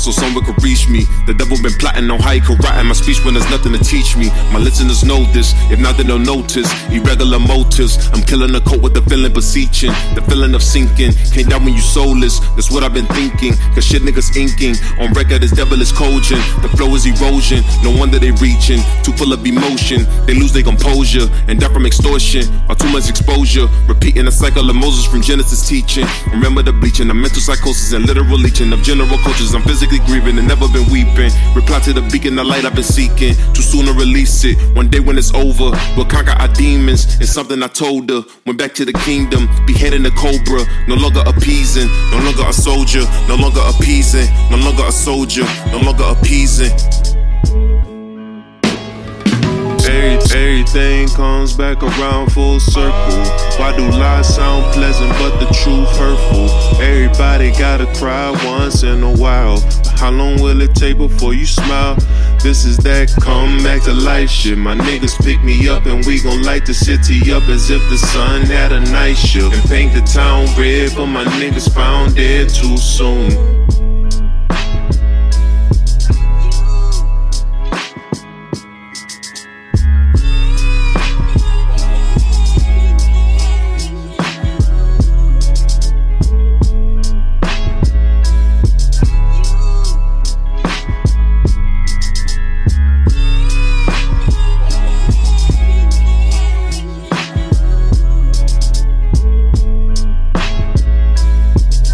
so someone could reach me. The devil been plotting on how he could write my speech when there's nothing to teach me. My listeners know this, if not, they don't notice. Irregular motives, I'm killing the coat with the feeling beseeching. The feeling of sinking, came down when you soulless. That's what I've been thinking. Cause shit niggas inking. On record, is cogent. The flow is erosion, no wonder they reaching. Too full of emotion, they lose their composure. And die from extortion, or too much exposure. Repeating the cycle of Moses from Genesis teaching. Remember the bleaching, the mental psychosis and literal leeching of general cultures. I'm physically grieving and never been weeping. Reply to the beacon, the light I've been seeking. Too soon to release it. One day when it's over, we'll conquer our demons. It's something I told her. Went back to the kingdom, beheading the cobra. No longer appeasing, no longer a soldier, no longer appeasing, no longer a soldier, no longer appeasing. Everything comes back around full circle. Why do lies sound pleasant but the truth hurtful? Everybody gotta cry once in a while. How long will it take before you smile? This is that come back to life shit. My niggas pick me up and we gon' light the city up as if the sun had a night shift. And paint the town red, but my niggas found dead too soon.